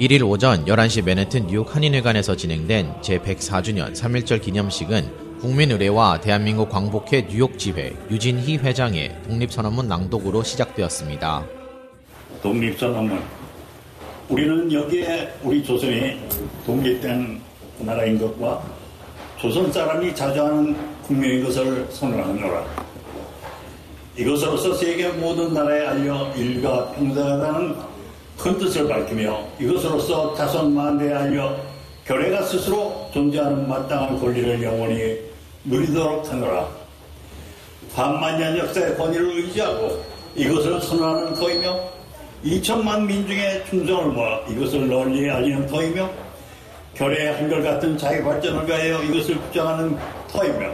1일 오전 11시 맨해튼 뉴욕 한인회관에서 진행된 제104주년 3.1절 기념식은 국민의례와 대한민국 광복회 뉴욕 지회 유진희 회장의 독립선언문 낭독으로 시작되었습니다. 독립선언문. 우리는 여기에 우리 조선이 독립된 나라인 것과 조선 사람이 자주하는 국명인 것을 선언하노라. 이것으로서 세계 모든 나라에 알려 일가 평등하다는 큰 뜻을 밝히며 이것으로서 자손 만대에 알려 결례가 스스로 존재하는 마땅한 권리를 영원히 누리도록 하노라. 반만년 역사의 권위를 의지하고 이것을 선언하는 터이며 2천만 민중의 충성을 모아 이것을 널리 알리는 터이며 결의 한결같은 자기 발전을 위하여 이것을 주장하는 터이며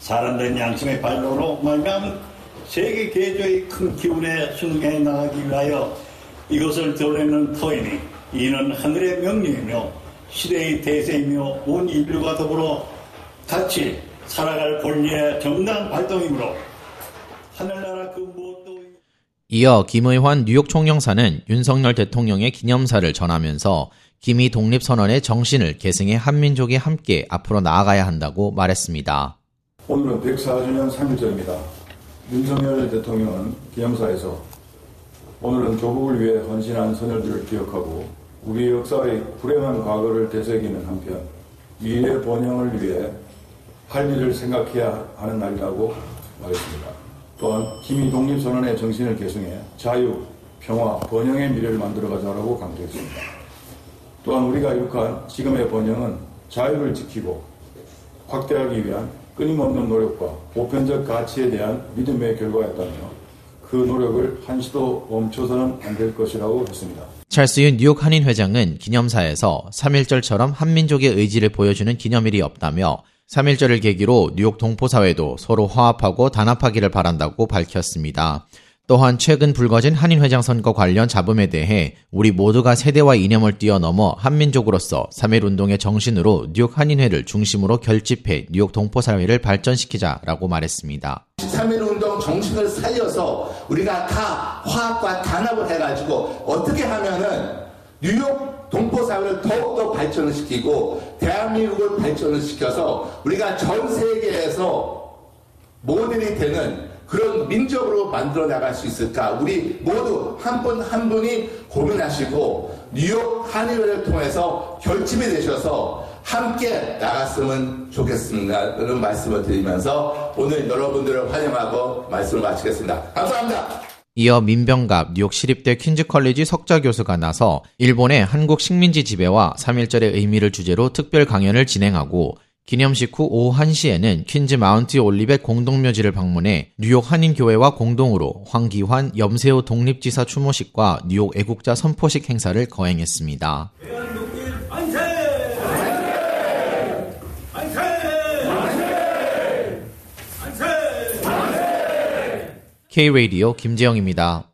사람된 양심의 발로로 말미암은 세계 개조의 큰 기운에 순응해 나가기 위하여 이것을 드러내는 터이니 이는 하늘의 명령이며 시대의 대세이며 온 인류가 더불어 같이 살아갈 권리의 정당 발동이므로 하늘나라 그 무엇도 이어 김의환 뉴욕 총영사는 윤석열 대통령의 기념사를 전하면서 김이 독립선언의 정신을 계승해 한민족이 함께 앞으로 나아가야 한다고 말했습니다. 오늘은 104주년 3일절입니다. 윤석열 대통령은 기념사에서 오늘은 조국을 위해 헌신한 선열들을 기억하고 우리 역사의 불행한 과거를 되새기는 한편 미래 번영을 위해 할 일을 생각해야 하는 날이라고 말했습니다. 또한 김이 독립선언의 정신을 계승해 자유, 평화, 번영의 미래를 만들어가자라고 강조했습니다. 또한 우리가 이룩한 지금의 번영은 자유를 지키고 확대하기 위한 끊임없는 노력과 보편적 가치에 대한 믿음의 결과였다며 그 노력을 한시도 멈춰서는 안 될 것이라고 했습니다. 찰스윤 뉴욕 한인 회장은 기념사에서 3.1절처럼 한민족의 의지를 보여주는 기념일이 없다며 3.1절을 계기로 뉴욕 동포사회도 서로 화합하고 단합하기를 바란다고 밝혔습니다. 또한 최근 불거진 한인회장 선거 관련 잡음에 대해 우리 모두가 세대와 이념을 뛰어넘어 한민족으로서 3.1운동의 정신으로 뉴욕 한인회를 중심으로 결집해 뉴욕 동포사회를 발전시키자라고 말했습니다. 3.1운동 정신을 살려서 우리가 다 화합과 단합을 해가지고 어떻게 하면은 뉴욕 동포사회를 더욱더 발전을 시키고 대한민국을 발전을 시켜서 우리가 전 세계에서 모델이 되는 그런 민족으로 만들어 나갈 수 있을까? 우리 모두 한 분 한 분이 고민하시고 뉴욕 한의회를 통해서 결집이 되셔서 함께 나갔으면 좋겠습니다. 그런 말씀을 드리면서 오늘 여러분들을 환영하고 말씀을 마치겠습니다. 감사합니다. 이어 민병갑 뉴욕 시립대 퀸즈 컬리지 석좌 교수가 나서 일본의 한국 식민지 지배와 3.1절의 의미를 주제로 특별 강연을 진행하고 기념식 후 오후 1시에는 퀸즈 마운트 올리벳 공동묘지를 방문해 뉴욕 한인교회와 공동으로 황기환 염세호 독립지사 추모식과 뉴욕 애국자 선포식 행사를 거행했습니다. K-Radio 김재영입니다.